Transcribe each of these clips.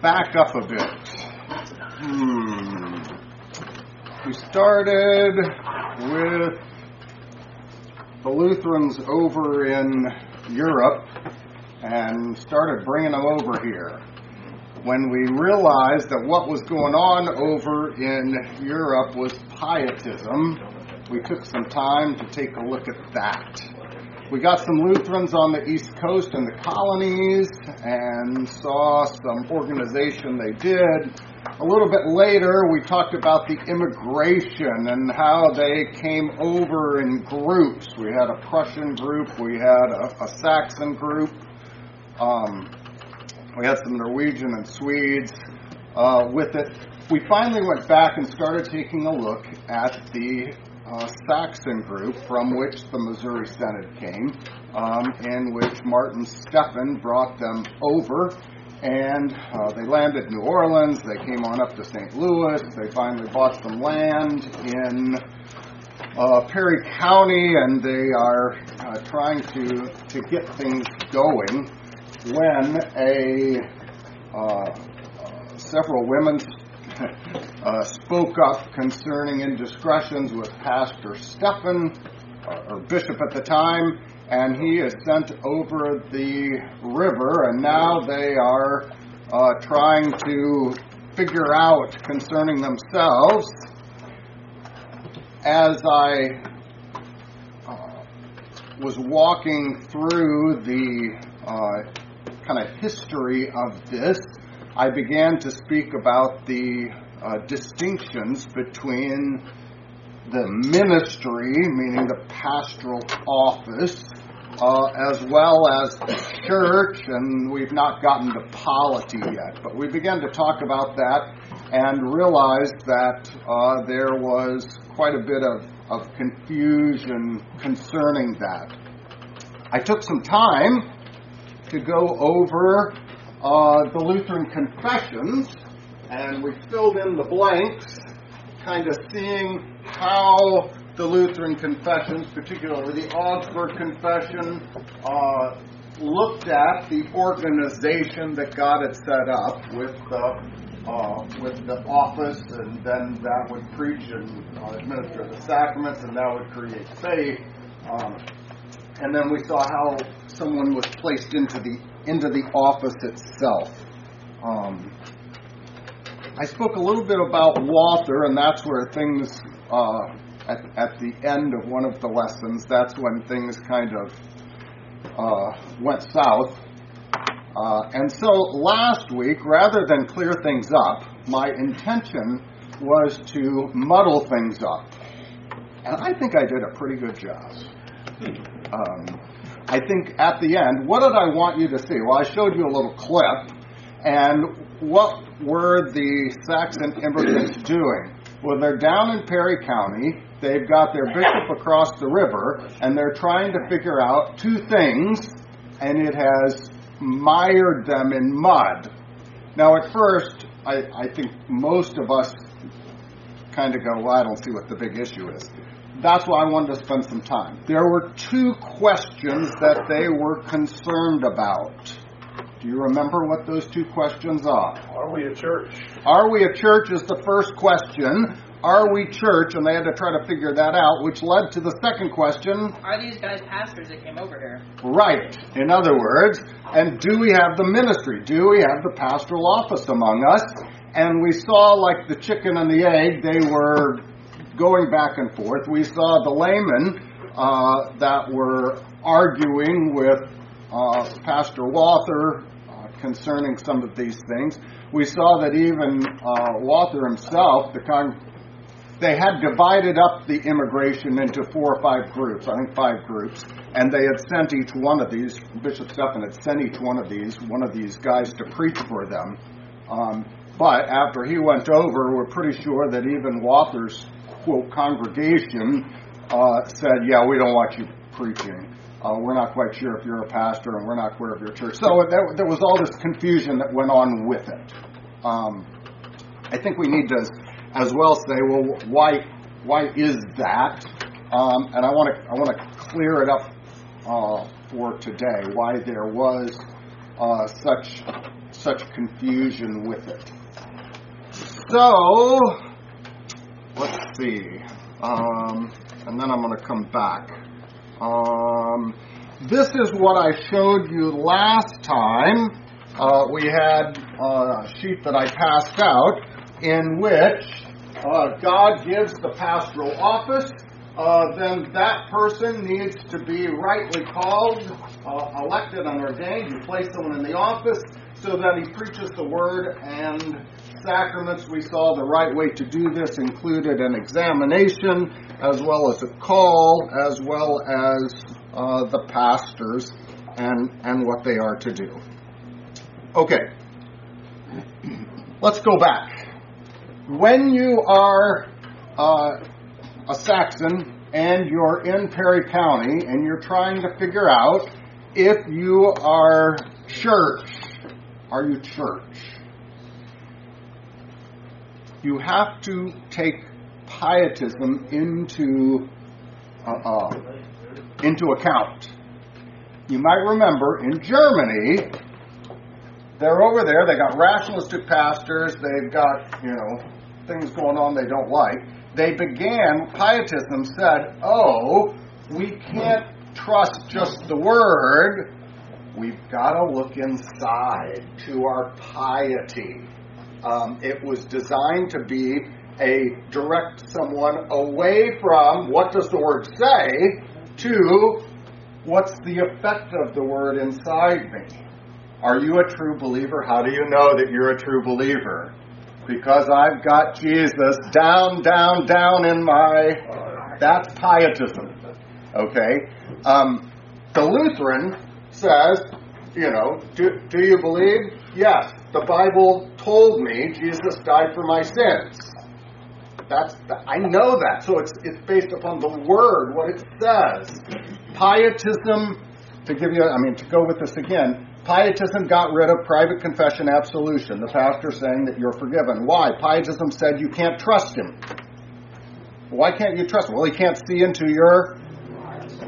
back up a bit. Hmm. We started with the Lutherans over in Europe and started bringing them over here. When we realized that what was going on over in Europe was pietism, we took some time to take a look at that. We got some Lutherans on the East Coast in the colonies and saw some organization they did. A little bit later, we talked about the immigration and how they came over in groups. We had a Prussian group, we had a, a Saxon group, um, we had some Norwegian and Swedes uh, with it. We finally went back and started taking a look at the uh, Saxon group from which the Missouri Synod came, um, in which Martin Stephan brought them over. And uh, they landed New Orleans. They came on up to St. Louis. They finally bought some land in uh, Perry County, and they are uh, trying to to get things going. When a uh, several women uh, spoke up concerning indiscretions with Pastor Stephan, uh, or bishop at the time, and he is sent over the river, and now they are uh, trying to figure out concerning themselves. As I uh, was walking through the uh, kind of history of this, I began to speak about the uh, distinctions between the ministry, meaning the pastoral office, uh, as well as the church, and we've not gotten to polity yet. But we began to talk about that and realized that uh, there was quite a bit of, of confusion concerning that. I took some time to go over uh, the Lutheran confessions, and we filled in the blanks, kind of seeing how the Lutheran confessions, particularly the Augsburg Confession, uh, looked at the organization that God had set up with the uh, with the office, and then that would preach and uh, administer the sacraments, and that would create faith. Um, and then we saw how someone was placed into the into the office itself. Um, I spoke a little bit about Walther, and that's where things, uh, at, at the end of one of the lessons, that's when things kind of uh, went south. Uh, and so last week, rather than clear things up, my intention was to muddle things up. And I think I did a pretty good job. Um, I think at the end, what did I want you to see? Well, I showed you a little clip, and what were the Saxon immigrants doing? Well, they're down in Perry County. They've got their bishop across the river, and they're trying to figure out two things, and it has mired them in mud. Now, at first, I, I think most of us kind of go, well, I don't see what the big issue is that's why I wanted to spend some time. There were two questions that they were concerned about. Do you remember what those two questions are? Are we a church? Are we a church is the first question. Are we church? And they had to try to figure that out, which led to the second question. Are these guys pastors that came over here? Right. In other words, and do we have the ministry? Do we have the pastoral office among us? And we saw, like the chicken and the egg, they were going back and forth. We saw the laymen uh, that were arguing with uh, Pastor Walther uh, concerning some of these things. We saw that even uh, Walther himself, the con- they had divided up the immigration into four or five groups, I think five groups, and they had sent each one of these, Bishop Stephan had sent each one of these, one of these guys to preach for them. Um, but after he went over, we're pretty sure that even Walther's quote congregation uh, said, "Yeah, we don't want you preaching. Uh, we're not quite sure if you're a pastor, and we're not clear if you're a church." So there, there was all this confusion that went on with it. Um, I think we need to, as well, say, well, why why is that? Um, and I want to I want to clear it up uh, for today. Why there was uh, such such confusion with it. So let's see, um, and then I'm going to come back. Um, this is what I showed you last time. Uh, we had uh, a sheet that I passed out in which uh, God gives the pastoral office. Uh, then that person needs to be rightly called, uh, elected, and ordained. You place someone in the office so that he preaches the word and sacraments. We saw the right way to do this included an examination as well as a call, as well as uh, the pastors and, and what they are to do. Okay, let's go back. When you are uh, a Saxon and you're in Perry County and you're trying to figure out if you are church, are you church? You have to take pietism into uh, uh, into account. You might remember in Germany, they're over there. They got rationalistic pastors. They've got you know things going on they don't like. They began pietism said, "Oh, we can't trust just the word. We've got to look inside to our piety." Um, it was designed to be a direct someone away from what does the word say to what's the effect of the word inside me. Are you a true believer? How do you know that you're a true believer? Because I've got Jesus down, down, down in my. That's pietism. Okay? Um, the Lutheran says, you know, do, do you believe? Yes. The Bible told me Jesus died for my sins. That's I know that. So it's it's based upon the word, what it says. Pietism, to give you, I mean, to go with this again, Pietism got rid of private confession absolution. The pastor saying that you're forgiven. Why? Pietism said you can't trust him. Why can't you trust him? Well, he can't see into your.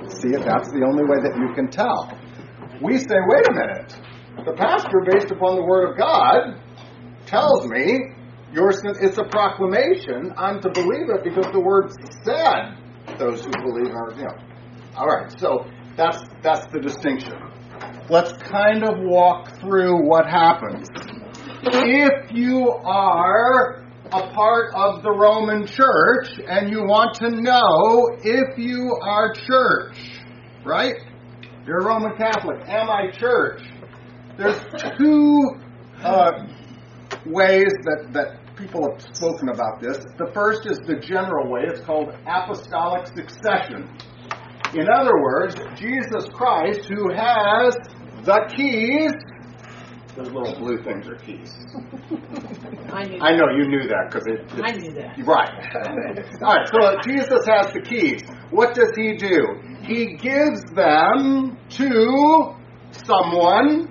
See. That's the only way that you can tell. We say, wait a minute. The pastor, based upon the Word of God, tells me your it's a proclamation. I'm to believe it because the Word said those who believe are, you know. All right, so that's that's the distinction. Let's kind of walk through what happens. If you are a part of the Roman Church and you want to know if you are church, right? You're a Roman Catholic. Am I church? There's two uh, ways that, that people have spoken about this. The first is the general way, it's called apostolic succession. In other words, Jesus Christ, who has the keys, those little blue things are keys. I knew. I know you knew that because it, I knew that. Right. All right, so Jesus has the keys. What does he do? He gives them to someone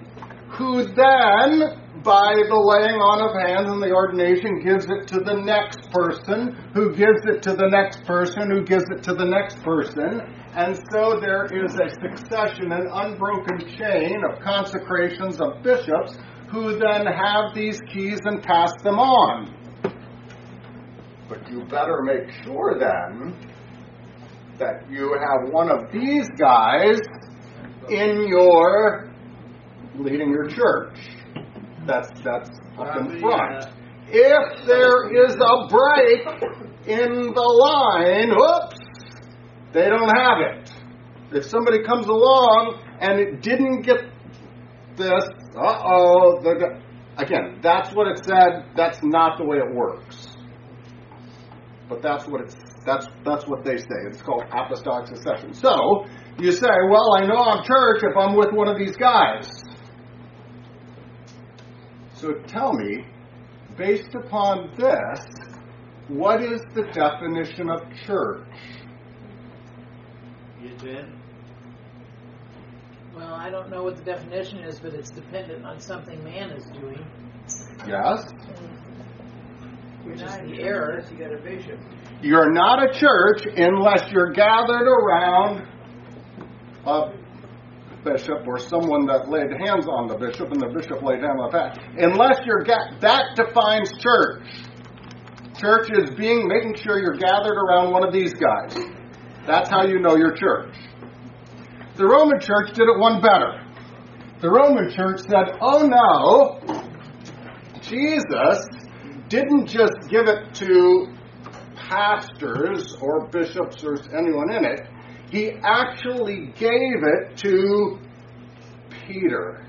who then, by the laying on of hands and the ordination, gives it to the next person, who gives it to the next person, who gives it to the next person. And so there is a succession, an unbroken chain of consecrations of bishops who then have these keys and pass them on. But you better make sure then that you have one of these guys in your leading your church. That's that's up in front. If there is a break in the line, oops, they don't have it. If somebody comes along and it didn't get this, uh oh, again, that's what it said. That's not the way it works. But that's what it's that's that's what they say. It's called apostolic succession. So you say, well, I know I'm church if I'm with one of these guys. So tell me, based upon this, what is the definition of church? You did? Well, I don't know what the definition is, but it's dependent on something man is doing. Yes? Which is Not the error. unless You got a bishop. You're not a church unless you're gathered around a bishop or someone that laid hands on the bishop and the bishop laid hands on that. Unless you're ga- that defines church. Church is being making sure you're gathered around one of these guys. That's how you know your church. The Roman church did it one better. The Roman church said, "Oh no, Jesus didn't just give it to pastors or bishops or anyone in it. He actually gave it to Peter.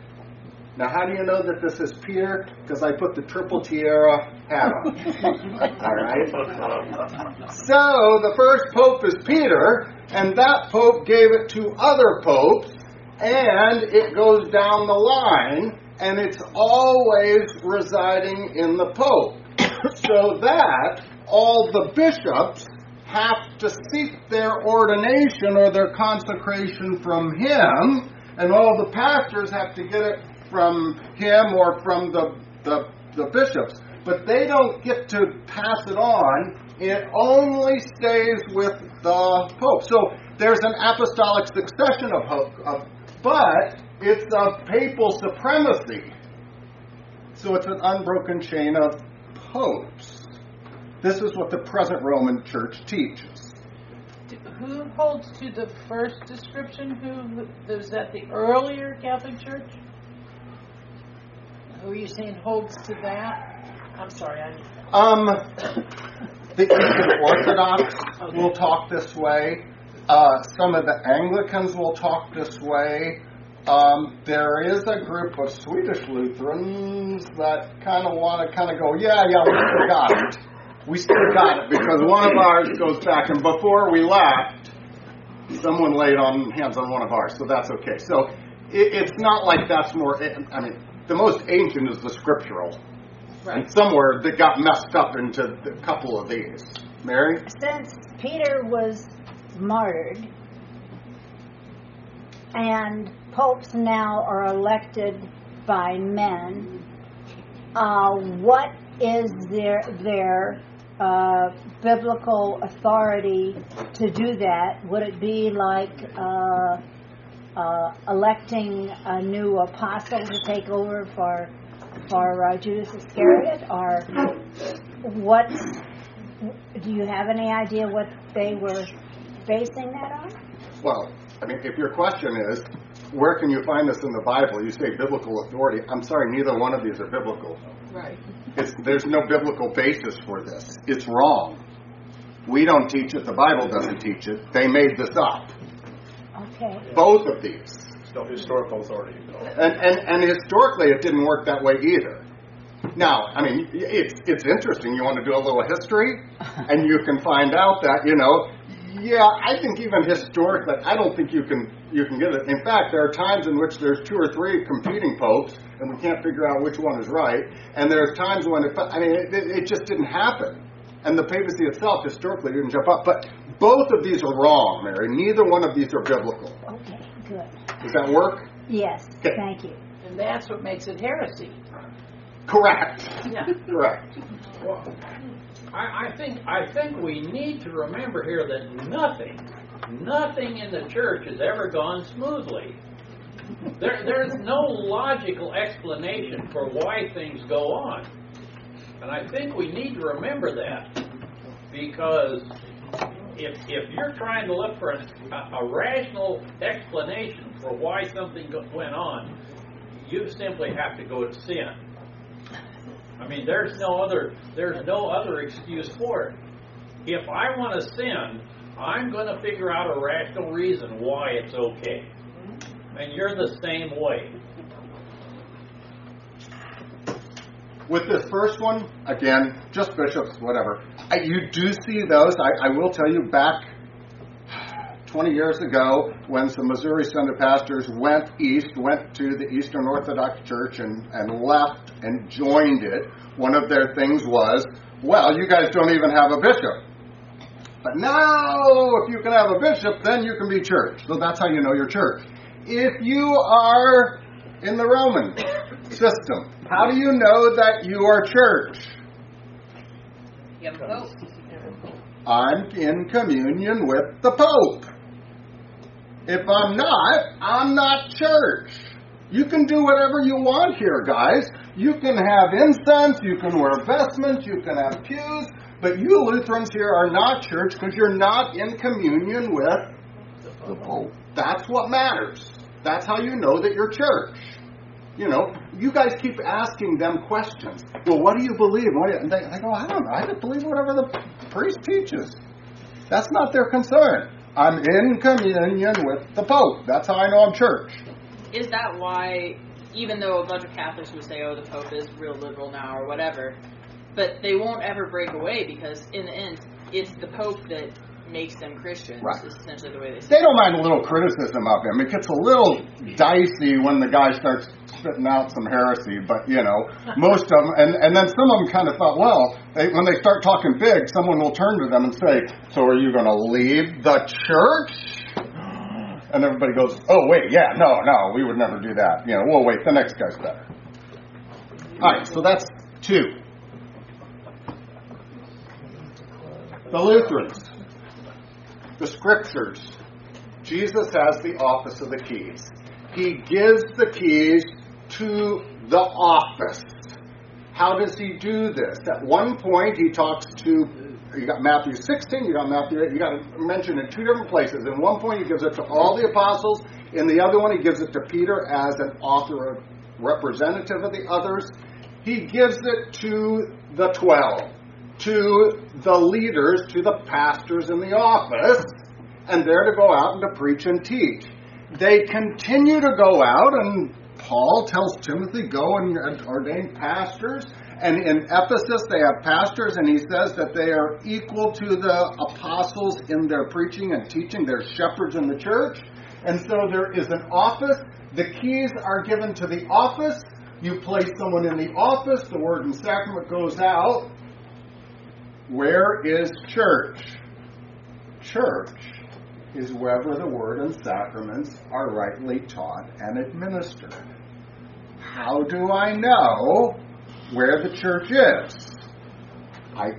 Now, how do you know that this is Peter? Because I put the triple tiara hat on. All right? So, the first pope is Peter, and that pope gave it to other popes, and it goes down the line, and it's always residing in the pope. So that all the bishops have to seek their ordination or their consecration from him, and all the pastors have to get it from him or from the, the, the bishops. But they don't get to pass it on. It only stays with the pope. So there's an apostolic succession of of, but it's a papal supremacy. So it's an unbroken chain of popes. This is what the present Roman Church teaches. Who holds to the first description? Who is that? The earlier Catholic Church? Who are you saying holds to that? I'm sorry. I... Um, the Eastern Orthodox okay. will talk this way. Uh, some of the Anglicans will talk this way. Um, there is a group of Swedish Lutherans that kind of want to kind of go, yeah, yeah, we still got it. We still got it because one of ours goes back, and before we left, someone laid on hands on one of ours, so that's okay. So it, it's not like that's more. I mean, the most ancient is the scriptural, right. and somewhere that got messed up into a couple of these. Mary, since Peter was martyred, and popes now are elected by men. Uh, what is their their uh, biblical authority to do that? Would it be like uh, uh, electing a new apostle to take over for for uh, Judas Iscariot, or what? Do you have any idea what they were basing that on? Well, I mean, if your question is where can you find this in the Bible? You say biblical authority. I'm sorry, neither one of these are biblical. Right. It's, there's no biblical basis for this. It's wrong. We don't teach it. The Bible doesn't teach it. They made this up. Okay. Both of these. No historical authority. And, and, and historically, it didn't work that way either. Now, I mean, it's it's interesting. You want to do a little history, and you can find out that you know yeah, I think even historically, I don't think you can you can get it. In fact, there are times in which there's two or three competing popes, and we can't figure out which one is right. And there's times when it, I mean, it, it just didn't happen, and the papacy itself historically didn't jump up. But both of these are wrong, Mary. Neither one of these are biblical. Okay, good. Does that work? Yes. Okay. Thank you. And that's what makes it heresy. Correct. Yeah. Correct. Well, I, I think I think we need to remember here that nothing, nothing in the church has ever gone smoothly. There, there's no logical explanation for why things go on. And I think we need to remember that because if, if you're trying to look for a, a rational explanation for why something went on, you simply have to go to sin. I mean, there's no other there's no other excuse for it. If I want to sin, I'm going to figure out a rational reason why it's okay. And you're the same way. With this first one, again, just bishops, whatever. I, you do see those. I, I will tell you back 20 years ago when some Missouri Synod pastors went east, went to the Eastern Orthodox Church and, and left and joined it. One of their things was, well, you guys don't even have a bishop. But now, if you can have a bishop, then you can be church. So that's how you know your church. If you are in the Roman system, how do you know that you are church? I'm in communion with the Pope. If I'm not, I'm not church. You can do whatever you want here, guys. You can have incense, you can wear vestments, you can have pews, but you Lutherans here are not church because you're not in communion with the Pope. That's what matters. That's how you know that you're church. You know, you guys keep asking them questions. Well, what do you believe? What do you, and they, they go, I don't know. I just believe whatever the priest teaches. That's not their concern. I'm in communion with the Pope. That's how I know I'm church. Is that why, even though a bunch of Catholics would say, oh, the Pope is real liberal now or whatever, but they won't ever break away because in the end, it's the Pope that makes them Christians. Right. Is essentially the way they say. They don't mind a little criticism of him. It gets a little dicey when the guy starts spitting out some heresy, but you know, most of them, and, and then some of them kind of thought, well, they, when they start talking big, someone will turn to them and say, so are you going to leave the church? And everybody goes, oh, wait, yeah, no, no, we would never do that. You know, well, wait, the next guy's better. All right, so that's two. The Lutherans, the scriptures. Jesus has the office of the keys. He gives the keys to the office. How does he do this? At one point, he talks to, you got Matthew 16, you got Matthew 8, you got mentioned in two different places. In one point, he gives it to all the apostles. In the other one, he gives it to Peter as an author, representative of the others. He gives it to the 12, to the leaders, to the pastors in the office, and they're to go out and to preach and teach. They continue to go out, and Paul tells Timothy, go and ordain pastors. And in Ephesus, they have pastors, and he says that they are equal to the apostles in their preaching and teaching. They're shepherds in the church. And so there is an office. The keys are given to the office. You place someone in the office, the word and sacrament goes out. Where is church? Church is wherever the word and sacraments are rightly taught and administered. How do I know where the church is? I,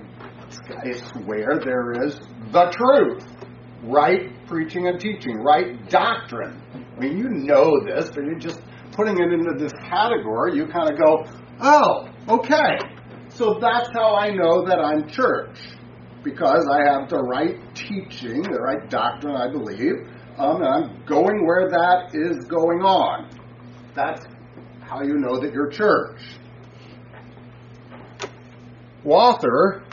it's where there is the truth, right preaching and teaching, right doctrine. I mean, you know this, but you're just putting it into this category. You kind of go, oh, okay. So that's how I know that I'm church because I have the right teaching, the right doctrine, I believe, um, and I'm going where that is going on. That's how you know that you're church. Walther,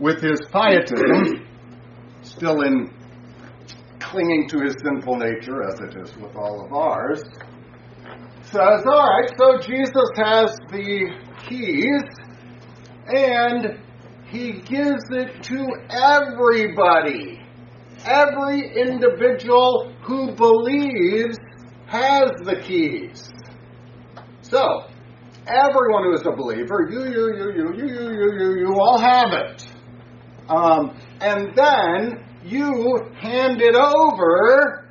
with his pietism, still in clinging to his sinful nature, as it is with all of ours, says, all right, so Jesus has the keys, and he gives it to everybody. Every individual who believes has the keys. So, everyone who is a believer, you, you, you, you, you, you, you, you, you all have it. Um, and then you hand it over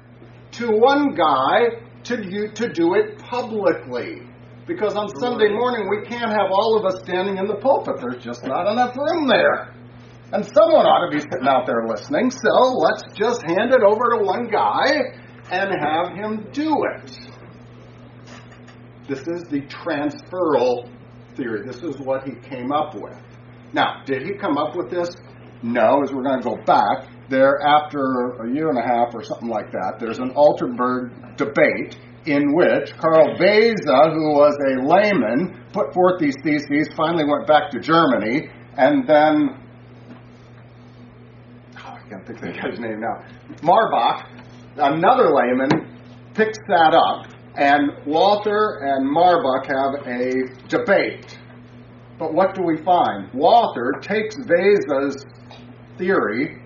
to one guy to, you, to do it publicly. Because on Sunday morning, we can't have all of us standing in the pulpit. There's just not enough room there. And someone ought to be sitting out there listening, so let's just hand it over to one guy and have him do it. This is the transferal theory. This is what he came up with. Now, did he come up with this? No, as we're going to go back, there after a year and a half or something like that, there's an Altenberg debate in which Karl Vehse, who was a layman, put forth these theses, finally went back to Germany, and then, oh, I can't think of the guy's name now, Marbach, another layman, picks that up, and Walther and Marbach have a debate. But what do we find? Walther takes Vehse's theory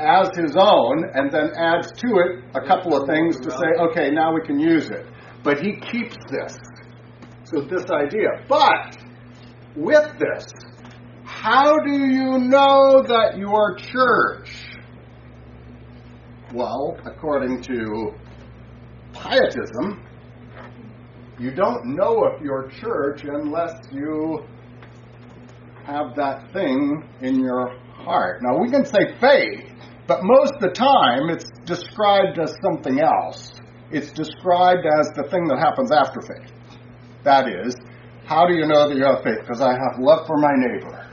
as his own and then adds to it a couple of things to say, okay, now we can use it. But he keeps this. So, this idea. But with this, how do you know that your church? Well, according to pietism, you don't know if you're church unless you have that thing in your heart. Now, we can say faith, But most of the time, it's described as something else. It's described as the thing that happens after faith. That is, how do you know that you have faith? Because I have love for my neighbor.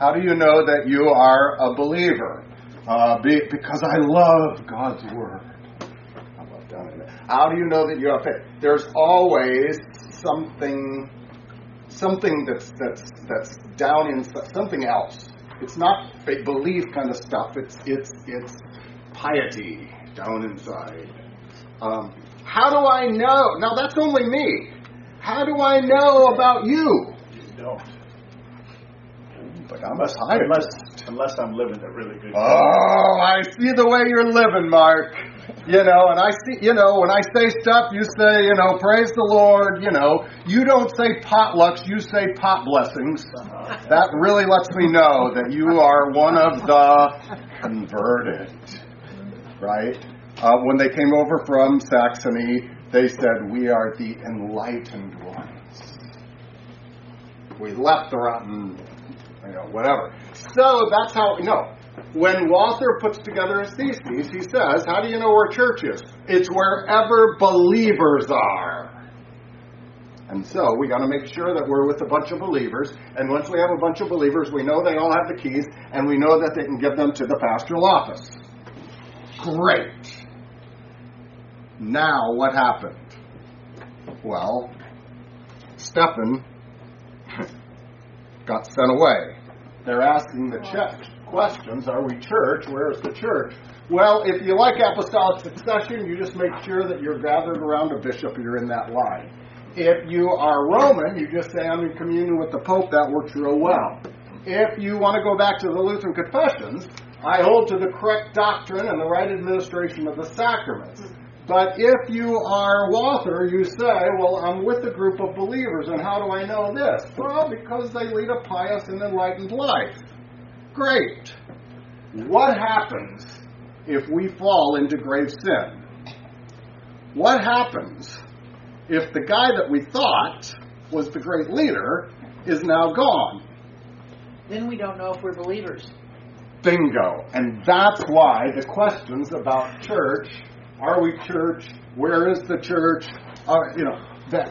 How do you know that you are a believer? Uh, be, because I love God's word. How do you know that you have faith? There's always something, something that's that's that's down in something else. It's not faith, belief kind of stuff. It's it's it's piety down inside. Um, how do I know? Now that's only me. How do I know about you? You don't. But I'm a Unless, unless, unless I'm living a really good life. Oh, I see the way you're living, Mark. You know, and I see, you know, when I say stuff, you say, you know, praise the Lord. You know, you don't say potlucks, you say pot blessings. That really lets me know that you are one of the converted, right? Uh, when they came over from Saxony, they said, We are the enlightened ones. We left the rotten, you know, whatever. So that's how, no. When Walther puts together his theses, he says, How do you know where church is? It's wherever believers are. And so we got to make sure that we're with a bunch of believers. And once we have a bunch of believers, we know they all have the keys, and we know that they can give them to the pastoral office. Great. Now, what happened? Well, Stephan got sent away. They're asking the check questions Are we church? Where's the church? Well, if you like apostolic succession, you just make sure that you're gathered around a bishop, you're in that line. If you are Roman, you just say, I'm in communion with the Pope, that works real well. If you want to go back to the Lutheran confessions, I hold to the correct doctrine and the right administration of the sacraments. But if you are Walther, you say, Well, I'm with a group of believers, and how do I know this? Well, because they lead a pious and enlightened life. Great. What happens if we fall into grave sin? What happens if the guy that we thought was the great leader is now gone? Then we don't know if we're believers. Bingo. And that's why the questions about church are we church? Where is the church? Uh, you know, that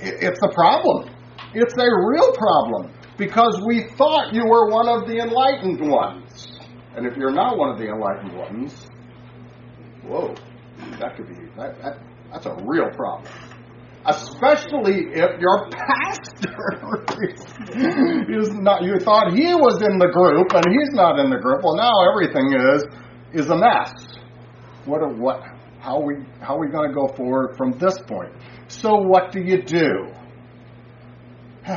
it, it's a problem. It's a real problem because we thought you were one of the enlightened ones. And if you're not one of the enlightened ones, whoa, that could be that, that that's a real problem. Especially if your pastor is not you thought he was in the group and he's not in the group. Well now everything is is a mess. What are what how we how are we going to go forward from this point? So what do you do?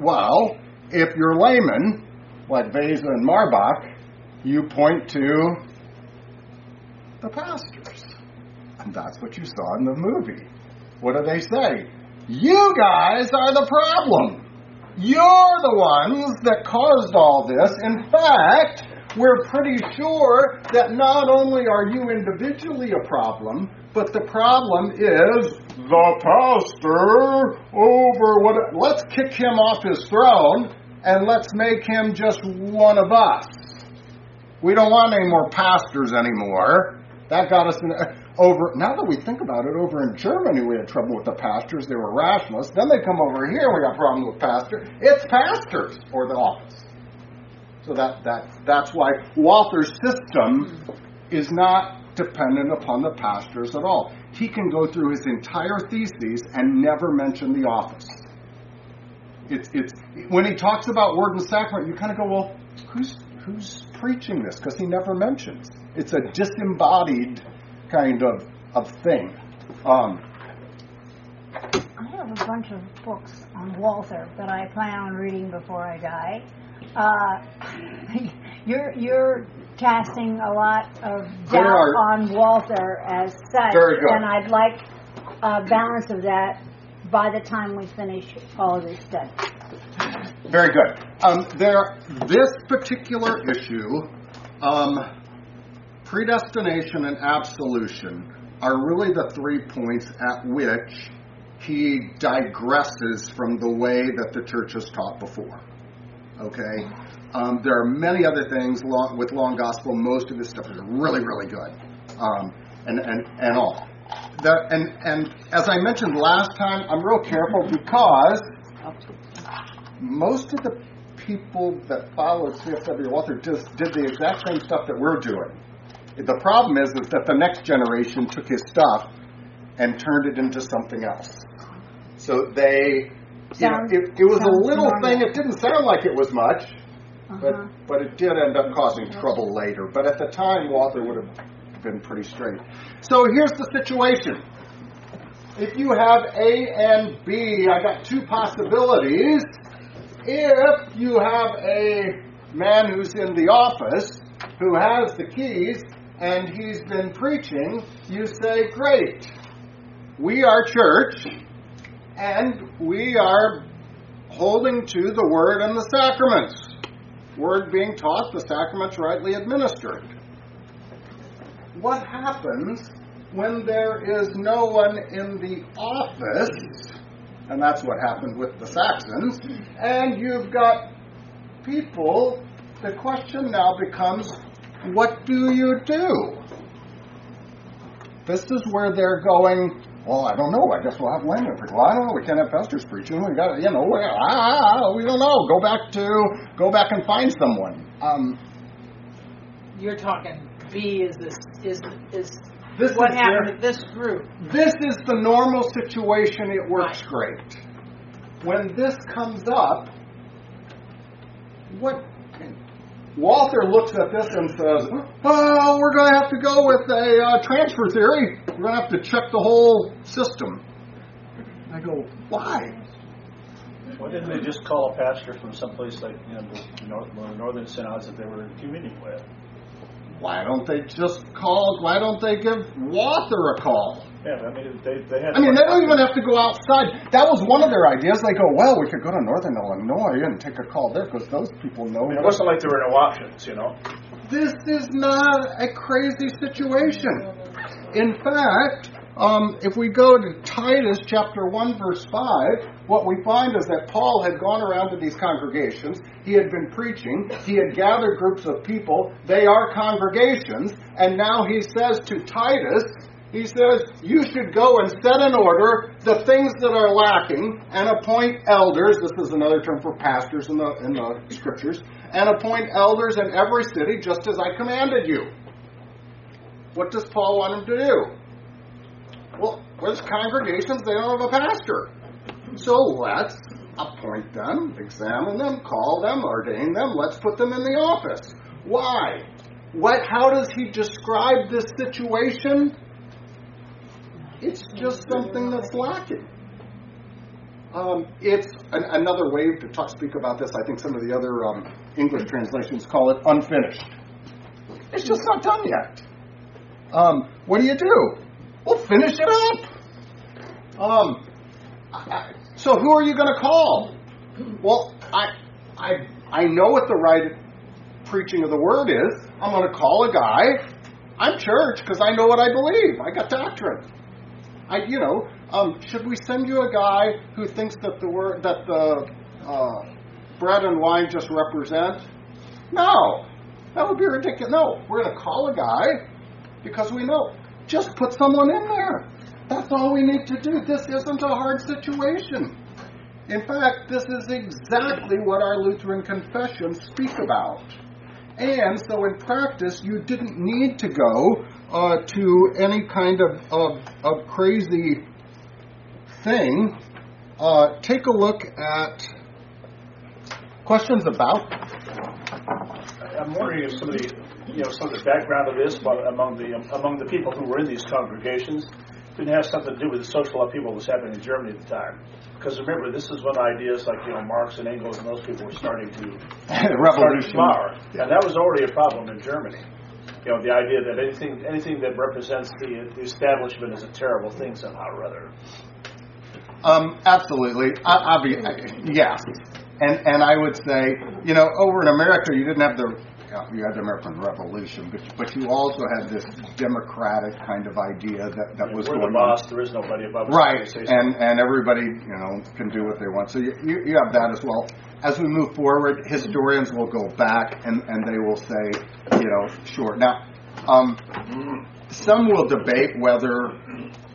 well, if you're layman, like Vehse and Marbach, you point to the pastors. And that's what you saw in the movie. What do they say? You guys are the problem. You're the ones that caused all this. In fact, we're pretty sure that not only are you individually a problem, but the problem is the pastor over what. Let's kick him off his throne and let's make him just one of us. We don't want any more pastors anymore. That got us in, over. Now that we think about it, over in Germany we had trouble with the pastors. They were rationalists. Then they come over here, we got problems with pastors. It's pastors or the office. So that, that that's why Walther's system is not dependent upon the pastors at all. He can go through his entire theses and never mention the office. It's, it's when he talks about word and sacrament, you kind of go, well, who's who's preaching this? Because he never mentions. It's a disembodied kind of of thing. Um, I have a bunch of books on Walther that I plan on reading before I die. Uh, you're you're casting a lot of doubt are- on Walther as such, Very good. and I'd like a balance of that by the time we finish all of this study. Very good. Um, there, this particular issue, um, predestination and absolution, are really the three points at which he digresses from the way that the church has taught before. Okay, um, there are many other things long, with long gospel. Most of this stuff is really, really good, um, and and and all. The, and and as I mentioned last time, I'm real careful because most of the people that followed CFW Walther just did the exact same stuff that we're doing. The problem is, is that the next generation took his stuff and turned it into something else. So they, you know, it, it was a little thing. It didn't sound like it was much, but Uh-huh. but it did end up causing trouble later. But at the time, Walther would have been pretty straight. So here's the situation. If you have A and B, I got two possibilities. If you have a man who's in the office who has the keys and he's been preaching, you say, Great, we are church and we are holding to the word and the sacraments. Word being taught, the sacraments rightly administered. What happens when there is no one in the office? And that's what happened with the Saxons. And you've got people, the question now becomes what do you do? This is where they're going, well, I don't know. I guess we'll have preach. Well, I don't know. We can't have pastors preaching. We got, you know, we, ah, we don't know. Go back to, go back and find someone. Um, You're talking B is this is is this what is happened their- to this group. This is the normal situation. It works great. When this comes up, what? Walther looks at this and says, "Oh, we're going to have to go with a uh, transfer theory. We're going to have to check the whole system." I go, "Why?" Why didn't they just call a pastor from someplace like you know the north, the northern synods that they were communing with? Why don't they just call? Why don't they give Walther a call? Yeah, I mean they they had. I mean, they don't even have to go outside. That was one of their ideas. They go, well, we could go to Northern Illinois and take a call there because those people know. I mean, it wasn't like there were no options, you know. This is not a crazy situation. In fact, um, if we go to Titus chapter 1, verse 5, what we find is that Paul had gone around to these congregations. He had been preaching. He had gathered groups of people. They are congregations. And now he says to Titus, he says, You should go and set in order the things that are lacking and appoint elders. This is another term for pastors in the, in the scriptures. And appoint elders in every city just as I commanded you. What does Paul want him to do? Well, there's congregations, they don't have a pastor. So let's appoint them, examine them, call them, ordain them, let's put them in the office. Why? What how does he describe this situation? It's just something that's lacking. Um, it's an, another way to talk, speak about this. I think some of the other um, English translations call it unfinished. It's just not done yet. Um, what do you do? Well, finish it up. Um, I, so who are you going to call? Well, I, I, I know what the right preaching of the word is. I'm going to call a guy. I'm church because I know what I believe. I got doctrine. I, you know, um, should we send you a guy who thinks that the word that the uh, bread and wine just represent? No, that would be ridiculous. No, we're going to call a guy because we know. Just put someone in there. That's all we need to do. This isn't a hard situation. In fact, this is exactly what our Lutheran confessions speak about. And so in practice, you didn't need to go uh, to any kind of, of, of crazy thing. Uh, take a look at questions about. I'm wondering if some of the, you know, some of the background of this, among the among the people who were in these congregations, didn't have something to do with the social upheaval that was happening in Germany at the time. Because remember, this is when ideas like you know Marx and Engels and those people were starting to Revolution. flower, and that was already a problem in Germany. You know, the idea that anything anything that represents the, the establishment is a terrible thing somehow or other. Um, absolutely. I, I, yes. And, and I would say, you know, over in America, you didn't have the you had the American Revolution, but but you also had this democratic kind of idea that that was We're going the on. boss. There is nobody above us. Right, and and everybody you know can do what they want. So you, you, you have that as well. As we move forward, historians will go back and, and they will say, you know, sure. Now, um, some will debate whether,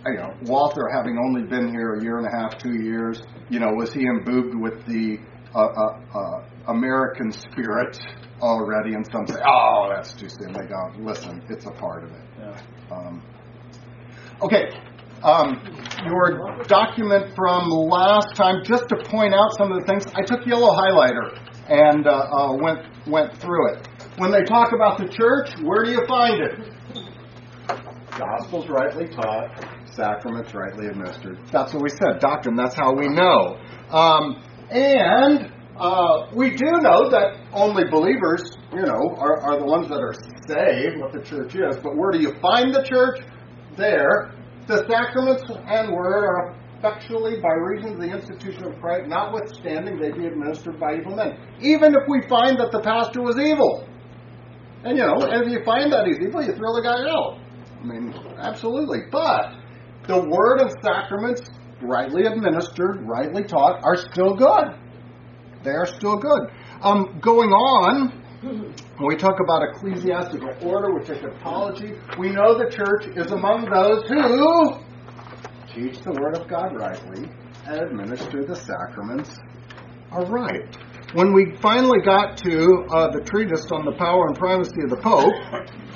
you know, Walther having only been here a year and a half, two years, you know, was he imbued with the uh, uh, uh, American spirit already? And some say, oh, that's too soon. They go, listen, it's a part of it. Yeah. Um, okay, um, your document from last time, just to point out some of the things, I took yellow highlighter and uh, uh, went went through it. When they talk about the church, where do you find it? Gospels rightly taught, sacraments rightly administered. That's what we said. Doctrine, that's how we know. Um, and uh, we do know that only believers, you know, are, are the ones that are saved, what the church is. But where do you find the church? There. The sacraments and word are effectually by reason of the institution of Christ, notwithstanding they be administered by evil men. Even if we find that the pastor was evil. And you know, if you find that he's evil, you throw the guy out. I mean, absolutely. But the word and sacraments, rightly administered, rightly taught, are still good. They are still good. Um, going on, when we talk about ecclesiastical order, which is apology, we know the church is among those who teach the word of God rightly and administer the sacraments are right. When we finally got to uh, the treatise on the power and primacy of the Pope,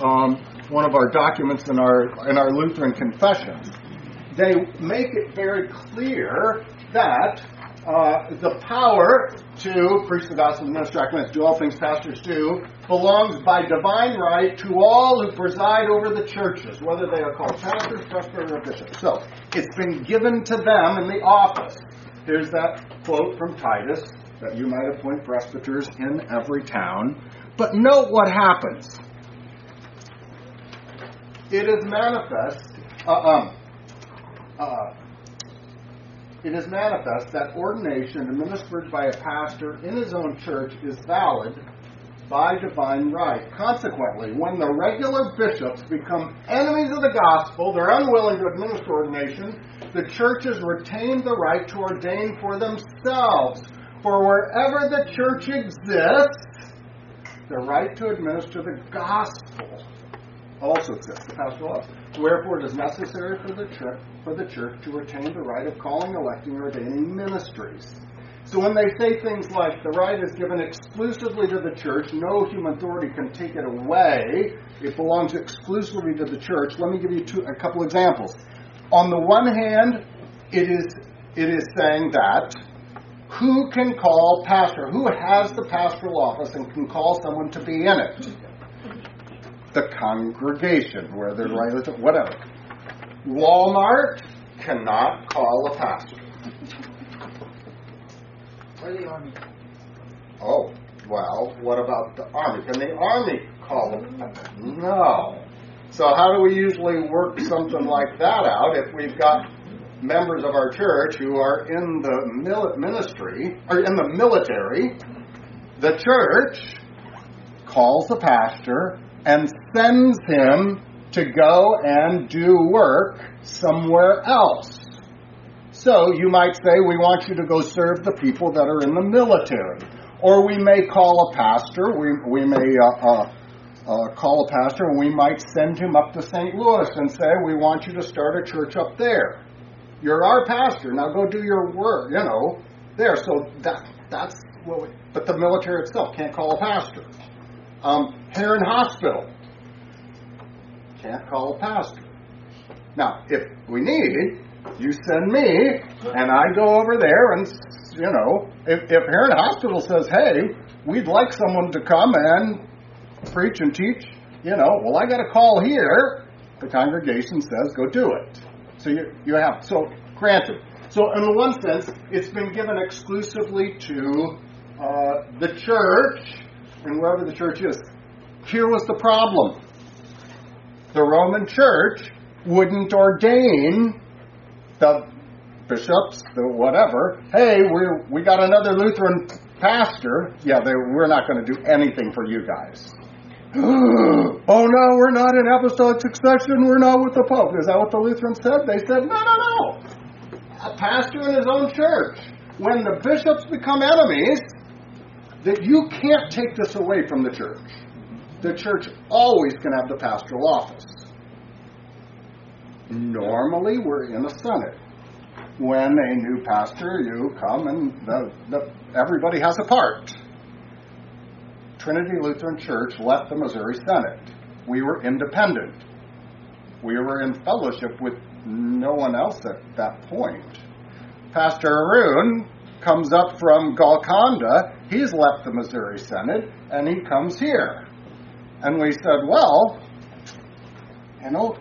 um, one of our documents in our in our Lutheran confessions, they make it very clear that uh, the power to preach the gospel, minister sacraments, do all things pastors do, belongs by divine right to all who preside over the churches, whether they are called pastors, presbyters, or bishops. So it's been given to them in the office. Here's that quote from Titus that you might appoint presbyters in every town. But note what happens. It is manifest. Uh, um, uh, it is manifest that ordination administered by a pastor in his own church is valid by divine right. Consequently, when the regular bishops become enemies of the gospel, they're unwilling to administer ordination, the churches retain the right to ordain for themselves. For wherever the church exists, the right to administer the gospel also exists, the pastoral office. Wherefore, it is necessary for the church, for the church to retain the right of calling, electing, or ordaining ministries. So when they say things like the right is given exclusively to the church, no human authority can take it away, it belongs exclusively to the church. Let me give you two, a couple examples. On the one hand, it is it is saying that who can call pastor? Who has the pastoral office and can call someone to be in it? The congregation, where they're right, whatever. Walmart cannot call a pastor. Or the army. Oh, well, what about the army? Can the army call it? No. So how do we usually work something like that out if we've got members of our church who are in the mil- ministry or in the military? The church calls the pastor and sends him to go and do work somewhere else. So you might say, we want you to go serve the people that are in the military. Or we may call a pastor, we, we may uh, uh, uh, call a pastor, and we might send him up to St. Louis and say, we want you to start a church up there. You're our pastor, now go do your work, you know, there. So that, that's what we, but the military itself can't call a pastor. Um, Herrin Hospital can't call a pastor. Now, if we need, you send me, and I go over there, and you know, if, if Herrin Hospital says, "Hey, we'd like someone to come and preach and teach," you know, well, I got a call here. The congregation says, "Go do it." So you you have so granted. So in one sense, it's been given exclusively to uh, the church and wherever the church is. Here was the problem: the Roman Church wouldn't ordain the bishops, the whatever. Hey, we we got another Lutheran pastor. Yeah, they, we're not going to do anything for you guys. oh no, we're not in apostolic succession. We're not with the Pope. Is that what the Lutherans said? They said, no, no, no. A pastor in his own church. When the bishops become enemies, that you can't take this away from the church. The church always can have the pastoral office. Normally, we're in a synod. When a new pastor, you come and the, the, everybody has a part. Trinity Lutheran Church left the Missouri Synod. We were independent. We were in fellowship with no one else at that point. Pastor Arun comes up from Golconda. He's left the Missouri Synod and he comes here. And we said, well, you know,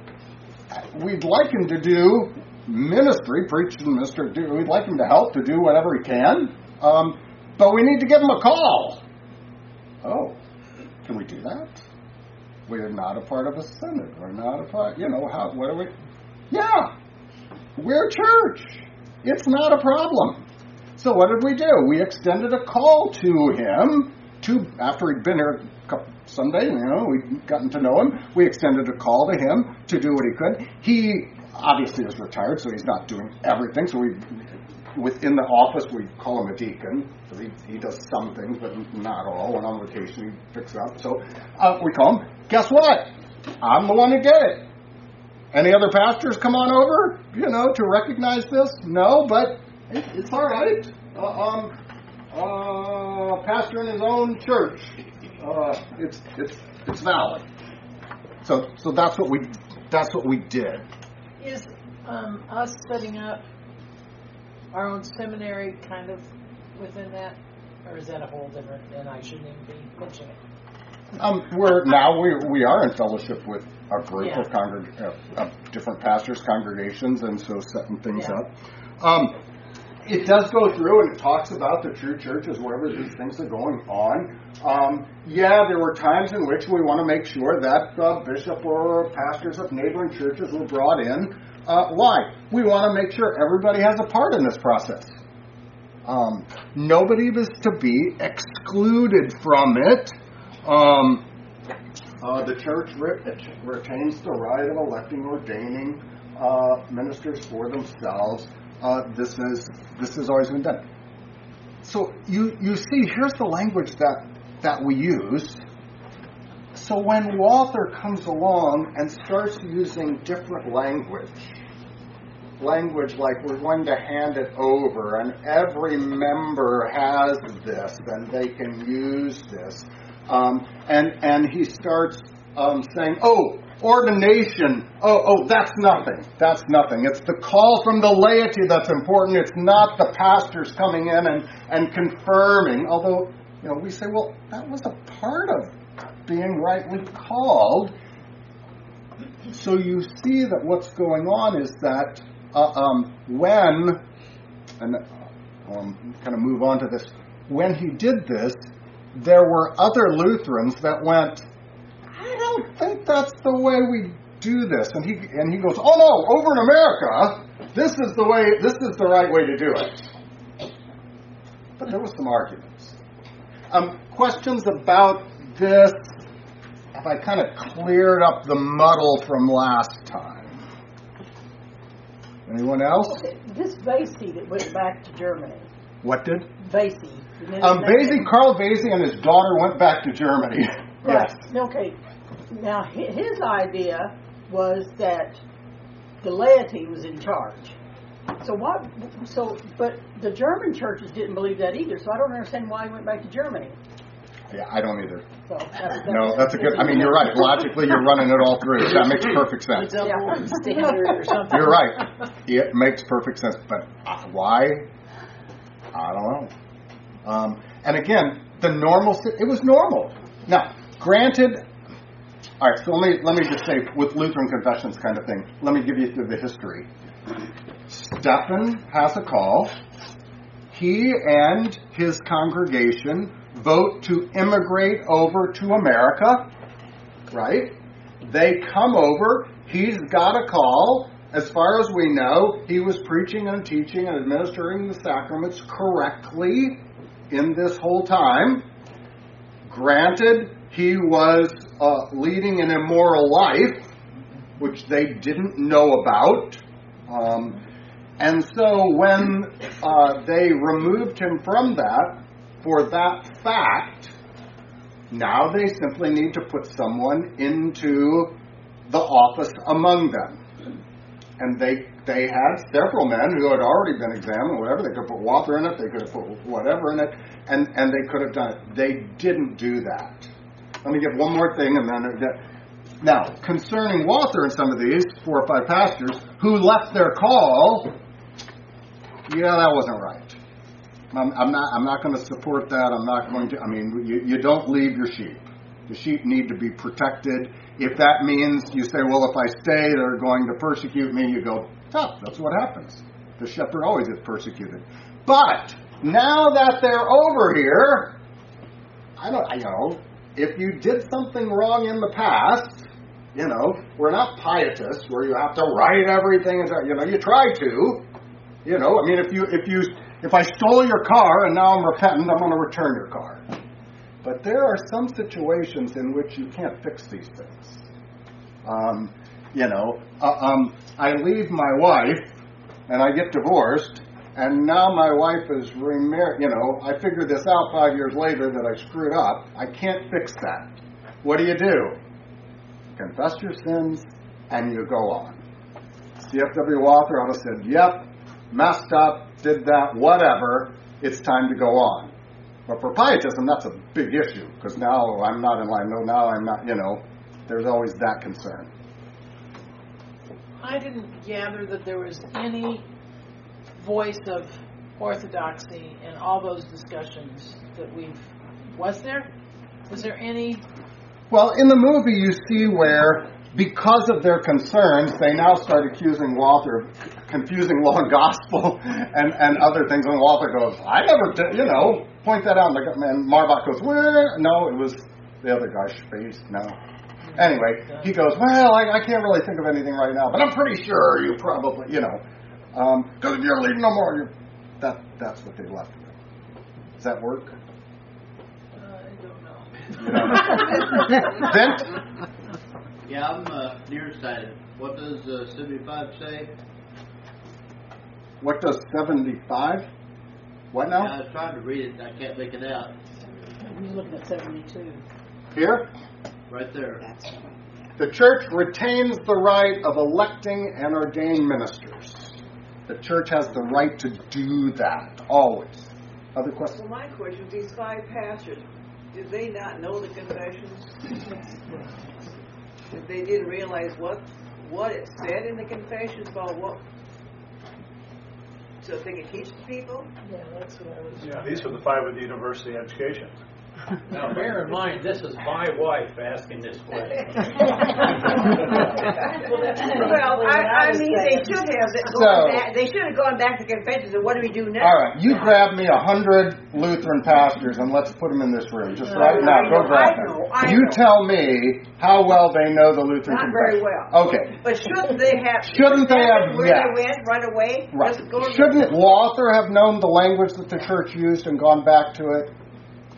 we'd like him to do ministry, preach and minister. We'd like him to help to do whatever he can, um, but we need to give him a call. Oh, can we do that? We're not a part of a synod. We're not a part. You know how? What are we? Yeah, we're church. It's not a problem. So what did we do? We extended a call to him. To after he'd been here Sunday, you know, we'd gotten to know him. We extended a call to him to do what he could. He obviously is retired, so he's not doing everything. So we, within the office, we call him a deacon. So he, he does some things, but not all. When on vacation, he picks up. So uh, we call him. Guess what? I'm the one who did it. Any other pastors come on over, you know, to recognize this? No, but it, it's all right. Uh, um, uh, pastor in his own church, uh, it's it's it's valid. So so that's what we that's what we did. Is um, us setting up our own seminary kind of within that, or is that a whole different? And I shouldn't even be mentioning it. Um, we're now we we are in fellowship with a group Yeah. of congreg- uh, of different pastors, congregations, and so setting things Yeah. up. Um, it does go through and it talks about the true churches wherever these things are going on. Um, yeah, there were times in which we want to make sure that uh, bishop or pastors of neighboring churches were brought in. Uh, why? We want to make sure everybody has a part in this process. Um, nobody is to be excluded from it. Um, uh, the church re- retains the right of electing, ordaining uh, ministers for themselves. Uh, this is this has always been done. So you you see, here's the language that that we use. So when Walther comes along and starts using different language, language like we're going to hand it over and every member has this and they can use this, um, and and he starts um, saying, "Oh, ordination. Oh, oh, that's nothing. That's nothing. It's the call from the laity that's important. It's not the pastors coming in and and confirming. Although, you know, we say, well, that was a part of being rightly called. So you see that what's going on is that uh, um, when, and um, kind of move on to this, when he did this, there were other Lutherans that went, don't think that's the way we do this. And he and he goes, Oh no, over in America, this is the way this is the right way to do it. But there was some arguments. Um, questions about this? Have I kind of cleared up the muddle from last time? Anyone else? This Vehse that went back to Germany, What did? Vehse. Um? Vehse, Carl Vehse and his daughter went back to Germany. Right. yes. Okay. Now his idea was that the laity was in charge. So what? So, but the German churches didn't believe that either. So I don't understand why he went back to Germany. Yeah, I don't either. So that's, No, that's a good. I mean, you're right. Logically, you're running it all through. That makes perfect sense. Yeah. standard or something. You're right. It makes perfect sense. But uh, why? I don't know. Um, and again, the normal. It was normal. Now, granted. All right. So let me let me just say, with Lutheran confessions kind of thing. Let me give you the history. Stephan has a call. He and his congregation vote to immigrate over to America. Right? They come over. He's got a call. As far as we know, he was preaching and teaching and administering the sacraments correctly in this whole time. Granted, he was uh, leading an immoral life, which they didn't know about. Um, and so when uh, they removed him from that for that fact, now they simply need to put someone into the office among them. And they they had several men who had already been examined, whatever. They could put water in it, they could have put whatever in it, and, and they could have done it. They didn't do that. Let me give one more thing, and then. Uh, now, concerning Walther and some of these four or five pastors who left their call, yeah, that wasn't right. I'm, I'm not. I'm not going to support that. I'm not going to. I mean, you, you don't leave your sheep. The sheep need to be protected. If that means you say, well, if I stay, they're going to persecute me, you go, tough. That's what happens. The shepherd always is persecuted. But now that they're over here, I don't. I, You know, if you did something wrong in the past, you know, we're not pietists where you have to write everything. You know, you try to. You know, I mean, if you if you if I stole your car and now I'm repentant, I'm going to return your car. But there are some situations in which you can't fix these things. Um, you know, uh, um, I leave my wife and I get divorced, and now my wife is remarried. You know, I figured this out five years later that I screwed up. I can't fix that. What do you do? Confess your sins and you go on. C.F.W. Walther ought have said, Yep, messed up, did that, whatever. It's time to go on. But for pietism, that's a big issue because now I'm not in line. No, now I'm not. You know, there's always that concern. I didn't gather that there was any voice of orthodoxy in all those discussions that we've. Was there? Was there any? Well, in the movie, you see where, because of their concerns, they now start accusing Walther of confusing law and gospel and, and other things. And Walther goes, I never did, you know, point that out. And Marbach goes, Where? No, it was the other guy's Space. No. Anyway, he goes, Well, I, I can't really think of anything right now, but I'm pretty sure you probably, you know, because um, if you're leaving no more, you're, that, that's what they left with. Does that work? I don't know. Vince? Yeah, I'm uh, nearsighted. What does uh, 75 say? What does 75? What now? Yeah, I was trying to read it, I can't make it out. He's looking at 72. Here? Right there. The church retains the right of electing and ordaining ministers. The church has the right to do that, always. Other questions? Well, my question, these five pastors, did they not know the confessions? If they didn't realize what what it said in the confessions about what, so they could teach the people? Yeah, that's what I was. Yeah, these were the five with the university education. Now, bear in mind, this is my wife asking this question. Well, I, I mean, they should have, So- gone back, they should have gone back to confessions, and what do we do now? All right, you grab me a hundred Lutheran pastors and let's put them in this room, just right now. I Go know, grab I know, them. You know. tell me how well they know the Lutheran Not very Confession. well. Okay, But shouldn't they have? Shouldn't they have- Where yes. they went, run away? right. Just go to- Shouldn't Walther have known the language that the church used and gone back to it?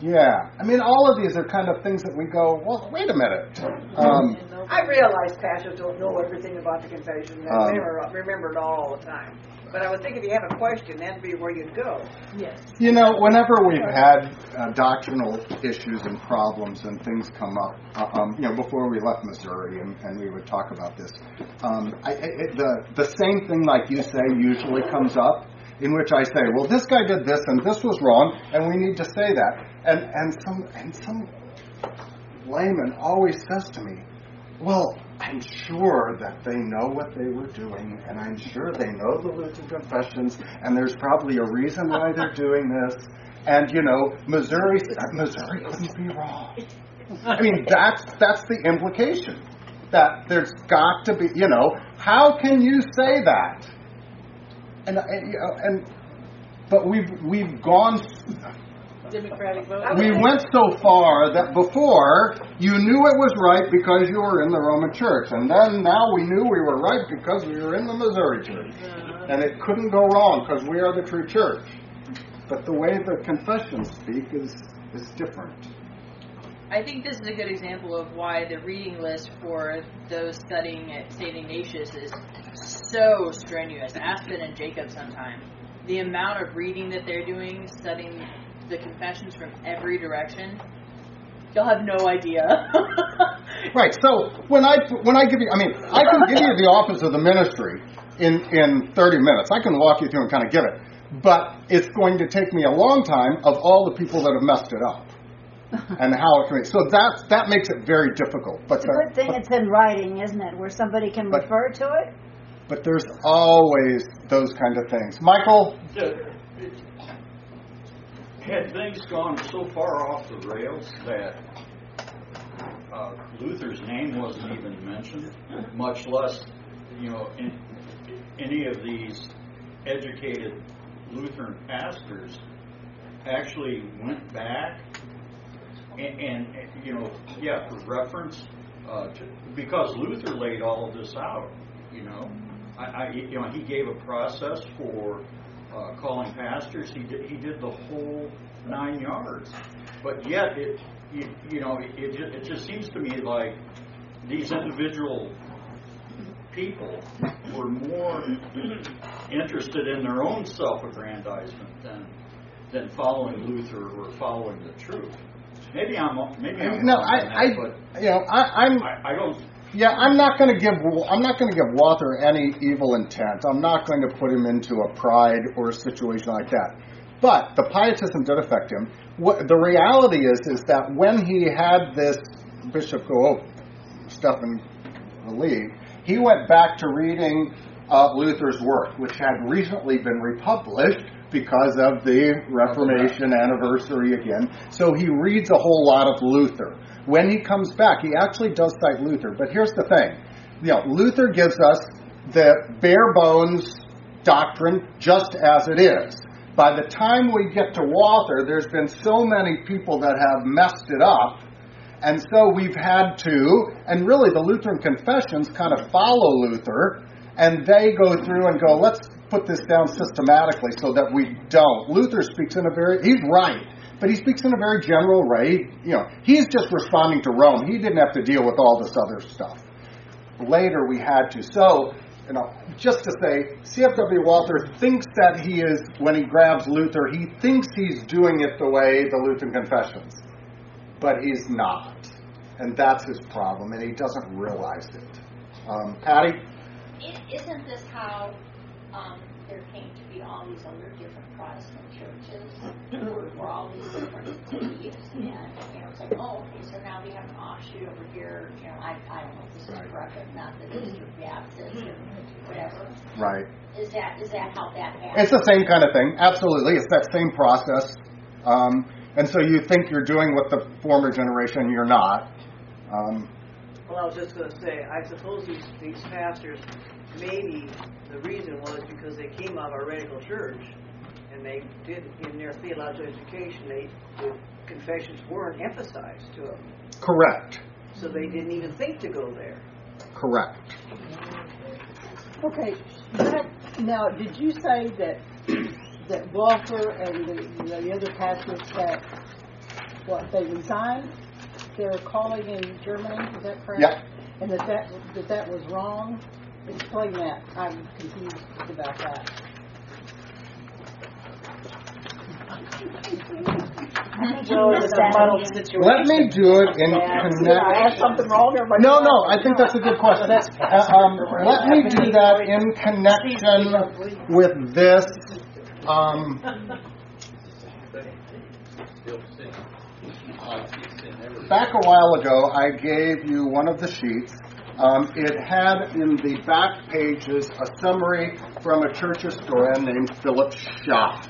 Yeah. I mean, all of these are kind of things that we go, well, wait a minute. Um, I realize pastors don't know everything about the confession, and Um, remember, remember it all the time. But I would think if you have a question, that'd be where you'd go. Yes. You know, whenever we've had uh, doctrinal issues and problems and things come up, uh, um, you know, before we left Missouri and, and we would talk about this, um, I, I, it, the the same thing, like you say, usually comes up, in which I say, well, this guy did this and this was wrong, and we need to say that, and and some and some layman always says to me, well, I'm sure that they know what they were doing, and I'm sure they know the Lutheran confessions, and there's probably a reason why they're doing this. And you know, Missouri, uh, Missouri couldn't be wrong. I mean, that's that's the implication that there's got to be. You know, how can you say that? And and, you know, and but we've we've gone Democratic vote. we went so far that before you knew it was right because you were in the Roman Church, and then now we knew we were right because we were in the Missouri Church, uh-huh. and it couldn't go wrong because we are the true church. But the way the confessions speak is is different. I think this is a good example of why the reading list for those studying at St. Ignatius is so strenuous. Aspen and Jacob sometime. The amount of reading that they're doing, studying the confessions from every direction, you'll have no idea. Right. So when I when I give you, I mean, I can give you the office of the ministry in in 30 minutes. I can walk you through and kind of give it, but it's going to take me a long time of all the people that have messed it up and how it can. Be. So that that makes it very difficult. But It's a good thing it's in writing, isn't it, where somebody can But- refer to it? but there's always those kind of things. Michael, Had things gone so far off the rails that uh, Luther's name wasn't even mentioned, much less, you know, in, any of these educated Lutheran pastors actually went back and, and you know, yeah, for reference, uh, to, because Luther laid all of this out, you know. I, I, you know, he gave a process for uh, calling pastors. He did, he did the whole nine yards. But yet, it, you, you know, it, it, just, it just seems to me like these individual people were more interested in their own self-aggrandizement than than following Luther or following the truth. Maybe I'm maybe I'm no, I, I, that, you know, I, I'm I, I don't Yeah, I'm not going to give I'm not going to give Walther any evil intent. I'm not going to put him into a pride or a situation like that. But the pietism did affect him. What the reality is is that when he had this Bishop go, oh, Stephan Lee, he went back to reading uh, Luther's work, which had recently been republished because of the Reformation anniversary again. So he reads a whole lot of Luther. When he comes back, he actually does cite Luther. But here's the thing you know, Luther gives us the bare bones doctrine just as it is. By the time we get to Walther, there's been so many people that have messed it up and so we've had to, and really the Lutheran confessions kind of follow Luther, and they go through and go, let's put this down systematically so that we don't. Luther speaks in a very, he's right, but he speaks in a very general way. You know, he's just responding to Rome. He didn't have to deal with all this other stuff. Later we had to. So, you know, just to say, C.F.W. Walther thinks that he is, when he grabs Luther, he thinks he's doing it the way the Lutheran confessions but he's not. And that's his problem, and he doesn't realize it. Um, Patty? Isn't this how um, there came to be all these other different Protestant churches where, where all these different beliefs and you know it's like oh okay so now we have an offshoot over here you know I, I don't know if this is correct or Methodist or Baptist or whatever Right. is that is that how that happened? It's the same kind of thing. Absolutely. It's that same process. Um, and so you think you're doing what the former generation, you're not. Um, Well, I was just going to say, I suppose these, these pastors, maybe the reason was because they came out of a radical church and they did, in their theological education, they, the confessions weren't emphasized to them. correct. So they didn't even think to go there. Correct. Okay, that, now, did you say that, that Walther and the, the other pastors that, what, they resigned their calling in Germany, is that correct? Yeah. And that that, that that was wrong? Explain that, I'm confused about that. Well, it's a muddled situation. Let me do it in Did I ask connection. something wrong? Everybody No, no, I think that's a good question. Uh, um, let me do that in connection with this. Um, back a while ago, I gave you one of the sheets. Um, it had in the back pages a summary from a church historian named Philip Schaff.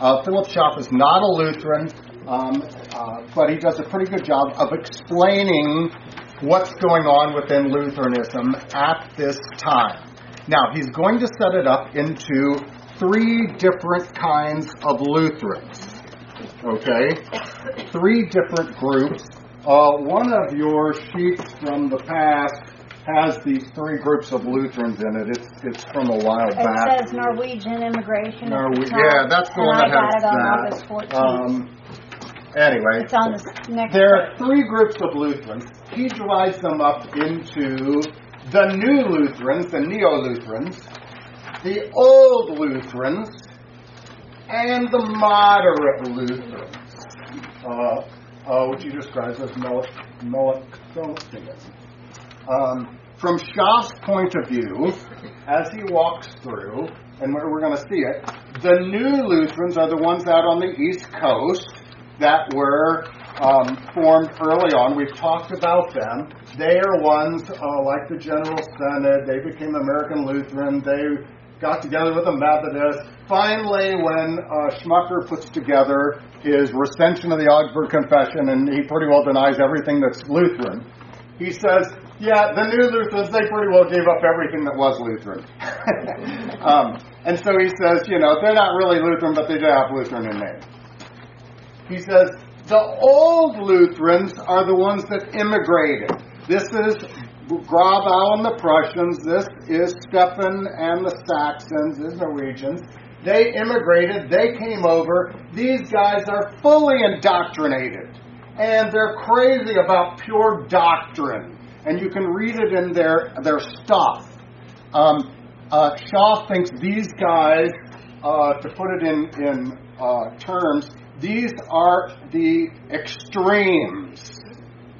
Uh, Philip Schaff is not a Lutheran, um, uh, but he does a pretty good job of explaining what's going on within Lutheranism at this time. Now, he's going to set it up into three different kinds of Lutherans. Okay? Three different groups. Uh, one of your sheets from the past has these three groups of Lutherans in it. It's, it's from a while It back. It says Norwegian immigration. Norwe- yeah, that's the one I that got has it on that. August 14th. Um, Anyway, It's on the next there are three groups of Lutherans. He divides them up into the New Lutherans, the Neo Lutherans, the Old Lutherans, and the Moderate Lutherans, uh, uh, which he describes as Mel- Melanchthonians. Um, from Schaff's point of view, as he walks through, and we're, we're going to see it, the New Lutherans are the ones out on the East Coast that were um, formed early on. We've talked about them. They are ones uh, like the General Synod. They became American Lutheran. They got together with the Methodists. Finally, when uh, Schmucker puts together his recension of the Augsburg Confession, and he pretty well denies everything that's Lutheran, he says, yeah, the new Lutherans, they pretty well gave up everything that was Lutheran. um, and so he says, you know, they're not really Lutheran, but they do have Lutheran in name. He says, the old Lutherans are the ones that immigrated. This is Grabau and the Prussians. This is Stephan and the Saxons, the Norwegians. They immigrated. They came over. These guys are fully indoctrinated. And they're crazy about pure doctrine. And you can read it in their, their stuff. Um, uh, Schaff thinks these guys, uh, to put it in, in uh, terms, these are the extremes.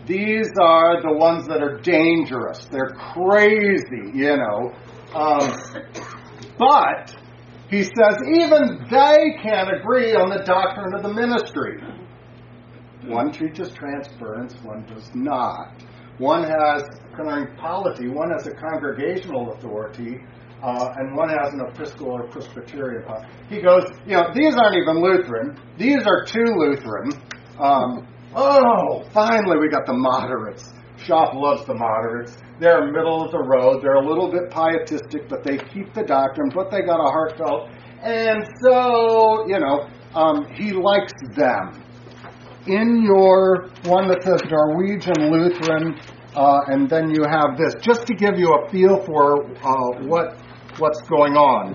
These are the ones that are dangerous. They're crazy, you know. Um, but he says even they can't agree on the doctrine of the ministry. One teaches transference, one does not. One has concerning polity, one has a congregational authority, uh, and one has an Episcopal or Presbyterian. He goes, you know, these aren't even Lutheran. These are too Lutheran. Um, oh, finally we got the moderates. Schaff loves the moderates. They're middle of the road. They're a little bit pietistic, but they keep the doctrine, but they got a heartfelt. And so, you know, um, he likes them. In your one that says Norwegian Lutheran, uh, and then you have this, just to give you a feel for uh, what what's going on.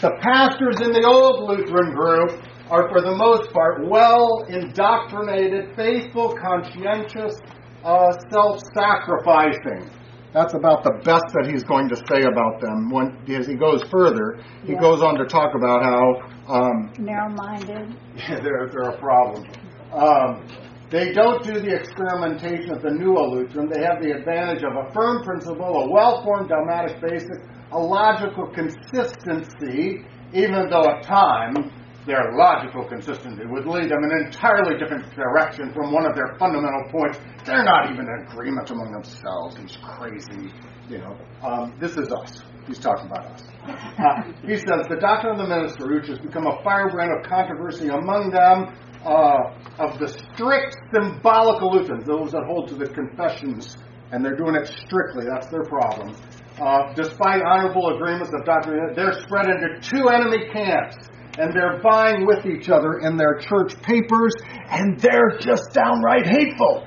The pastors in the old Lutheran group are, for the most part, well indoctrinated, faithful, conscientious, uh, self-sacrificing. That's about the best that he's going to say about them. When as he goes further, he goes on to talk about how um, Narrow-minded. yeah, they're, they're a problem. Um, they don't do the experimentation of the new Lutheran. They have the advantage of a firm principle, a well formed dogmatic basis, a logical consistency, even though at times their logical consistency would lead them in an entirely different direction from one of their fundamental points. They're not even in agreement among themselves. He's crazy, you know. Um, this is us. He's talking about us. Uh, he says the doctrine of the ministry, which has become a firebrand of controversy among them, uh, of the strict symbolical Lutherans, those that hold to the confessions, and they're doing it strictly. That's their problem. Uh, despite honorable agreements of doctrine, they're spread into two enemy camps, and they're vying with each other in their church papers, and they're just downright hateful.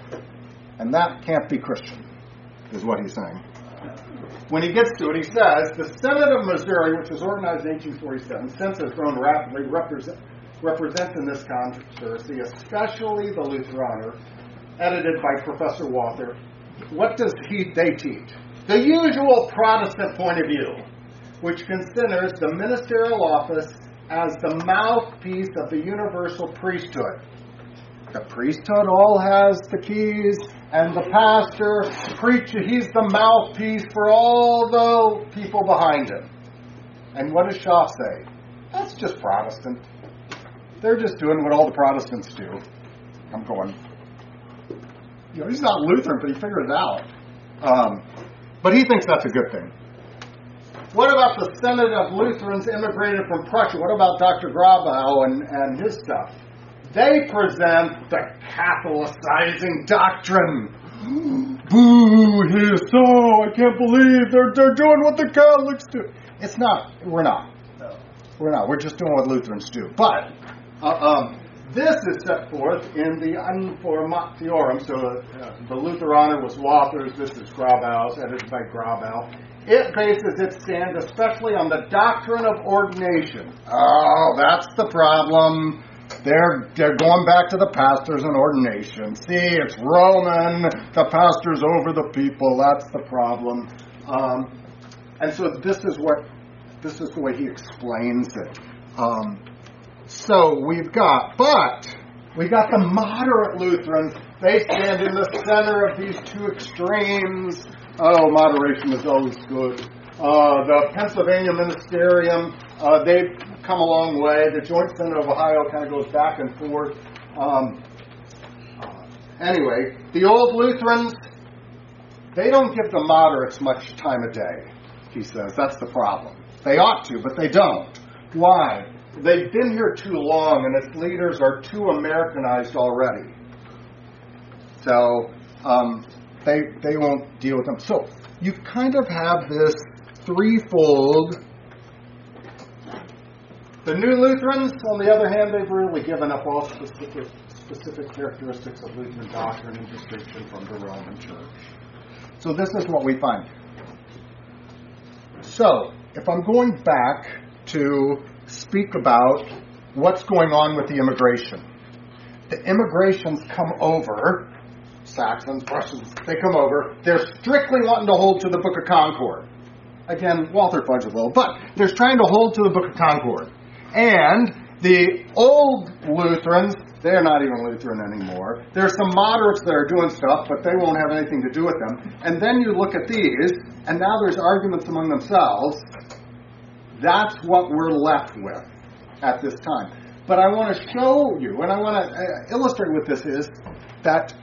And that can't be Christian, is what he's saying. When he gets to it, he says the Synod of Missouri, which was organized in 1847, since has grown rapidly, represent, represents in this controversy, especially the Lutheraner, edited by Professor Walther. What does he they teach? The usual Protestant point of view, which considers the ministerial office as the mouthpiece of the universal priesthood. The priesthood all has the keys, and the pastor preacher he's the mouthpiece for all the people behind him. And what does Schaff say? That's just Protestant. They're just doing what all the Protestants do. I'm going. You know, he's not Lutheran, but he figured it out. Um, but he thinks that's a good thing. What about the Synod of Lutherans immigrated from Prussia? What about Dr. Grabau and, and his stuff? They present the Catholicizing doctrine. Boo, he's so, I can't believe they're, they're doing what the Catholics do. It's not, we're not. We're not. We're just doing what Lutherans do. But uh, um, this is set forth in the Informatorium. So uh, the Lutheraner was Walther's. This is Grabau's, edited by Grabau. It bases its stand especially on the doctrine of ordination. Oh, that's the problem. they're they're going back to the pastors and ordination. See, it's Roman. The pastors over the people. That's the problem. Um, and so this is what this is the way he explains it. Um, so we've got, but we got the moderate Lutherans. They stand in the center of these two extremes. Oh, moderation is always good. Uh, the Pennsylvania Ministerium, uh, they've come a long way. The Joint Synod of Ohio kind of goes back and forth. Um, anyway, the old Lutherans, they don't give the moderates much time of day, he says. That's the problem. They ought to, but they don't. Why? They've been here too long, and its leaders are too Americanized already. So um, they they won't deal with them. So you kind of have this threefold. The New Lutherans, on the other hand, they've really given up all specific specific characteristics of Lutheran doctrine and distinction from the Roman Church. So this is what we find. So if I'm going back to speak about what's going on with the immigration, the immigrations come over Saxons, Prussians, they come over. They're strictly wanting to hold to the Book of Concord. Again, Walther fudged a little, but they're trying to hold to the Book of Concord. And the old Lutherans, they're not even Lutheran anymore. There's some moderates that are doing stuff, but they won't have anything to do with them. And then you look at these, and now there's arguments among themselves. That's what we're left with at this time. But I want to show you, and I want to uh, illustrate what this is, that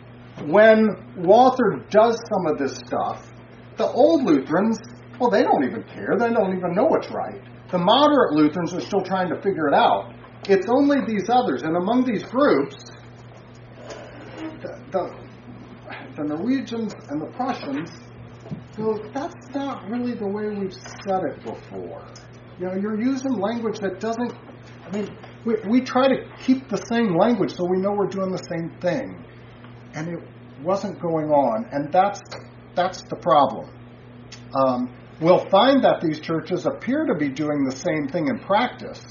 when Walther does some of this stuff, the old Lutherans, well, they don't even care. They don't even know what's right. The moderate Lutherans are still trying to figure it out. It's only these others, and among these groups, the, the, the Norwegians and the Prussians go, that's not really the way we've said it before. You know, you're using language that doesn't, I mean, we, we try to keep the same language so we know we're doing the same thing and it wasn't going on, and that's that's the problem. Um, we'll find that these churches appear to be doing the same thing in practice,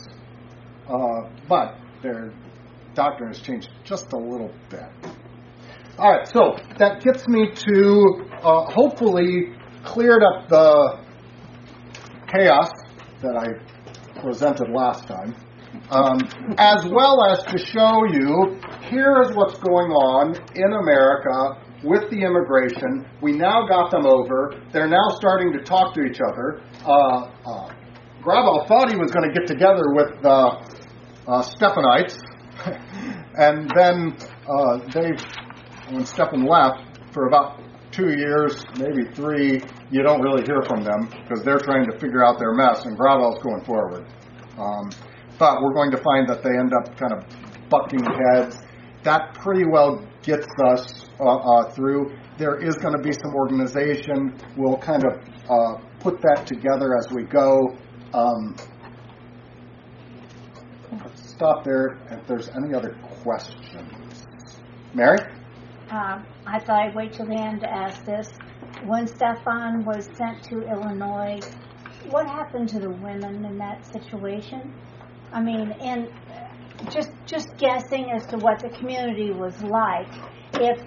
uh, but their doctrine has changed just a little bit. All right, so that gets me to uh, hopefully cleared up the chaos that I presented last time, um, as well as to show you here is what's going on in America with the immigration. We now got them over. They're now starting to talk to each other. Uh, uh, Grabau thought he was going to get together with the uh, Stephanites, and then uh, they, when Stephan left for about two years, maybe three, you don't really hear from them because they're trying to figure out their mess, and Grabau's going forward. Um, but we're going to find that they end up kind of butting heads that pretty well gets us uh, uh, through. There is going to be some organization. We'll kind of uh, put that together as we go. Um, stop there if there's any other questions. Mary? Uh, I thought I'd wait till the end to ask this. When Stephan was sent to Illinois, what happened to the women in that situation? I mean, in just just guessing as to what the community was like. If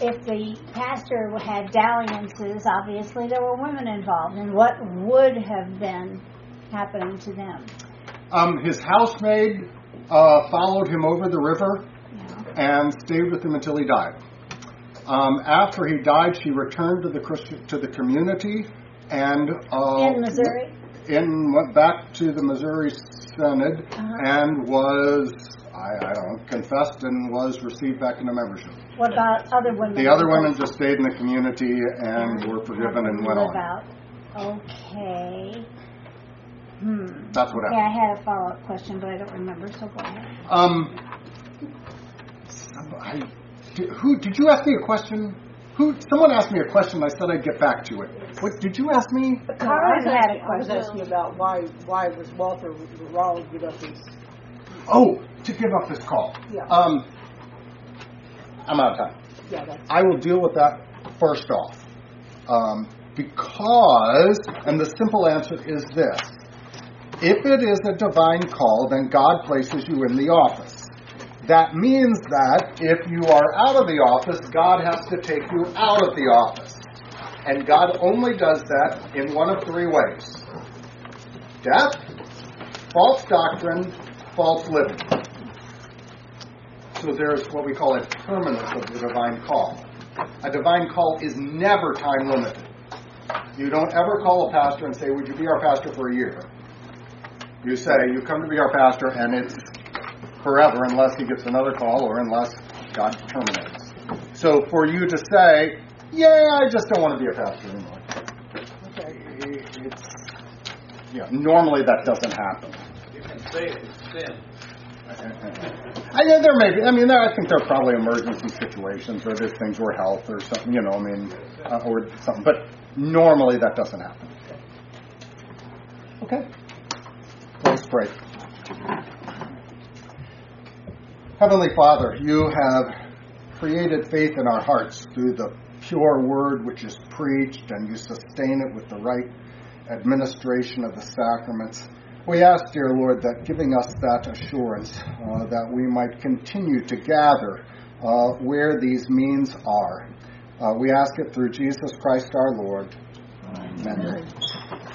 if the pastor had dalliances, obviously there were women involved, and what would have been happening to them? Um, his housemaid uh, followed him over the river yeah. and stayed with him until he died. Um, after he died, she returned to the Christian to the community and uh, in Missouri. In went back to the Missouri synod uh-huh. and was, I, I, don't know, confessed and was received back into membership. What about other women? The other women just stayed in the community and were forgiven and went on. Out. Okay. Hmm. That's what happened. Yeah, I had a follow up question, but I don't remember, so go ahead. Um, I, who, did you ask me a question? Who? Someone asked me a question. I said I'd get back to it. What did you ask me? No, I, was asking, I was asking about why why was Walther wrong to give up his. Oh, to give up his call. Yeah. Um, I'm out of time. Yeah, that's. I will deal with that first off, um, because, and the simple answer is this: if it is a divine call, then God places you in the office. That means that if you are out of the office, God has to take you out of the office. And God only does that in one of three ways death, false doctrine, false living. So there's what we call a permanence of the divine call. A divine call is never time limited. You don't ever call a pastor and say, Would you be our pastor for a year? You say, You come to be our pastor, and it's forever unless he gets another call or unless God terminates. So for you to say, Yeah, I just don't want to be a pastor anymore. Okay, it's, yeah, normally that doesn't happen. You can say it's sin. I, yeah, there may be. I mean, there, I think there are probably emergency situations or there's things where health or something, you know, I mean, uh, or something. But normally that doesn't happen. Okay. Let's pray. Heavenly Father, you have created faith in our hearts through the pure word which is preached, and you sustain it with the right administration of the sacraments. We ask, dear Lord, that giving us that assurance, uh, that we might continue to gather uh, where these means are. Uh, we ask it through Jesus Christ our Lord. Amen. Amen.